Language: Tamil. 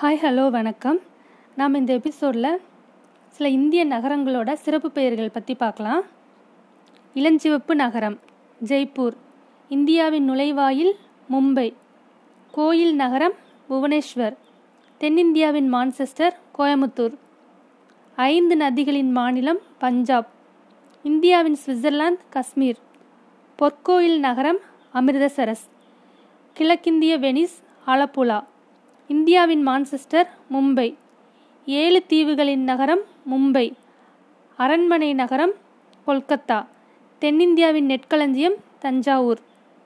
ஹாய் ஹலோ வணக்கம். நாம் இந்த எபிசோடில் சில இந்திய நகரங்களோட சிறப்பு பெயர்கள் பற்றி பார்க்கலாம். இளஞ்சிவப்பு நகரம் ஜெய்ப்பூர் இந்தியாவின் நுழைவாயில் மும்பை கோயில் நகரம் புவனேஸ்வர் தென்னிந்தியாவின் மான்செஸ்டர் கோயமுத்தூர் ஐந்து நதிகளின் மாநிலம் பஞ்சாப் இந்தியாவின் சுவிட்சர்லாந்து காஷ்மீர் பொற்கோயில் நகரம் அமிர்தசரஸ் கிழக்கிந்திய வெனிஸ் ஆலப்புழா. இந்தியாவின் மான்செஸ்டர் மும்பை. ஏழு தீவுகளின் நகரம் மும்பை. அரண்மனை நகரம் கொல்கத்தா. தென்னிந்தியாவின் நெற்களஞ்சியம் தஞ்சாவூர்.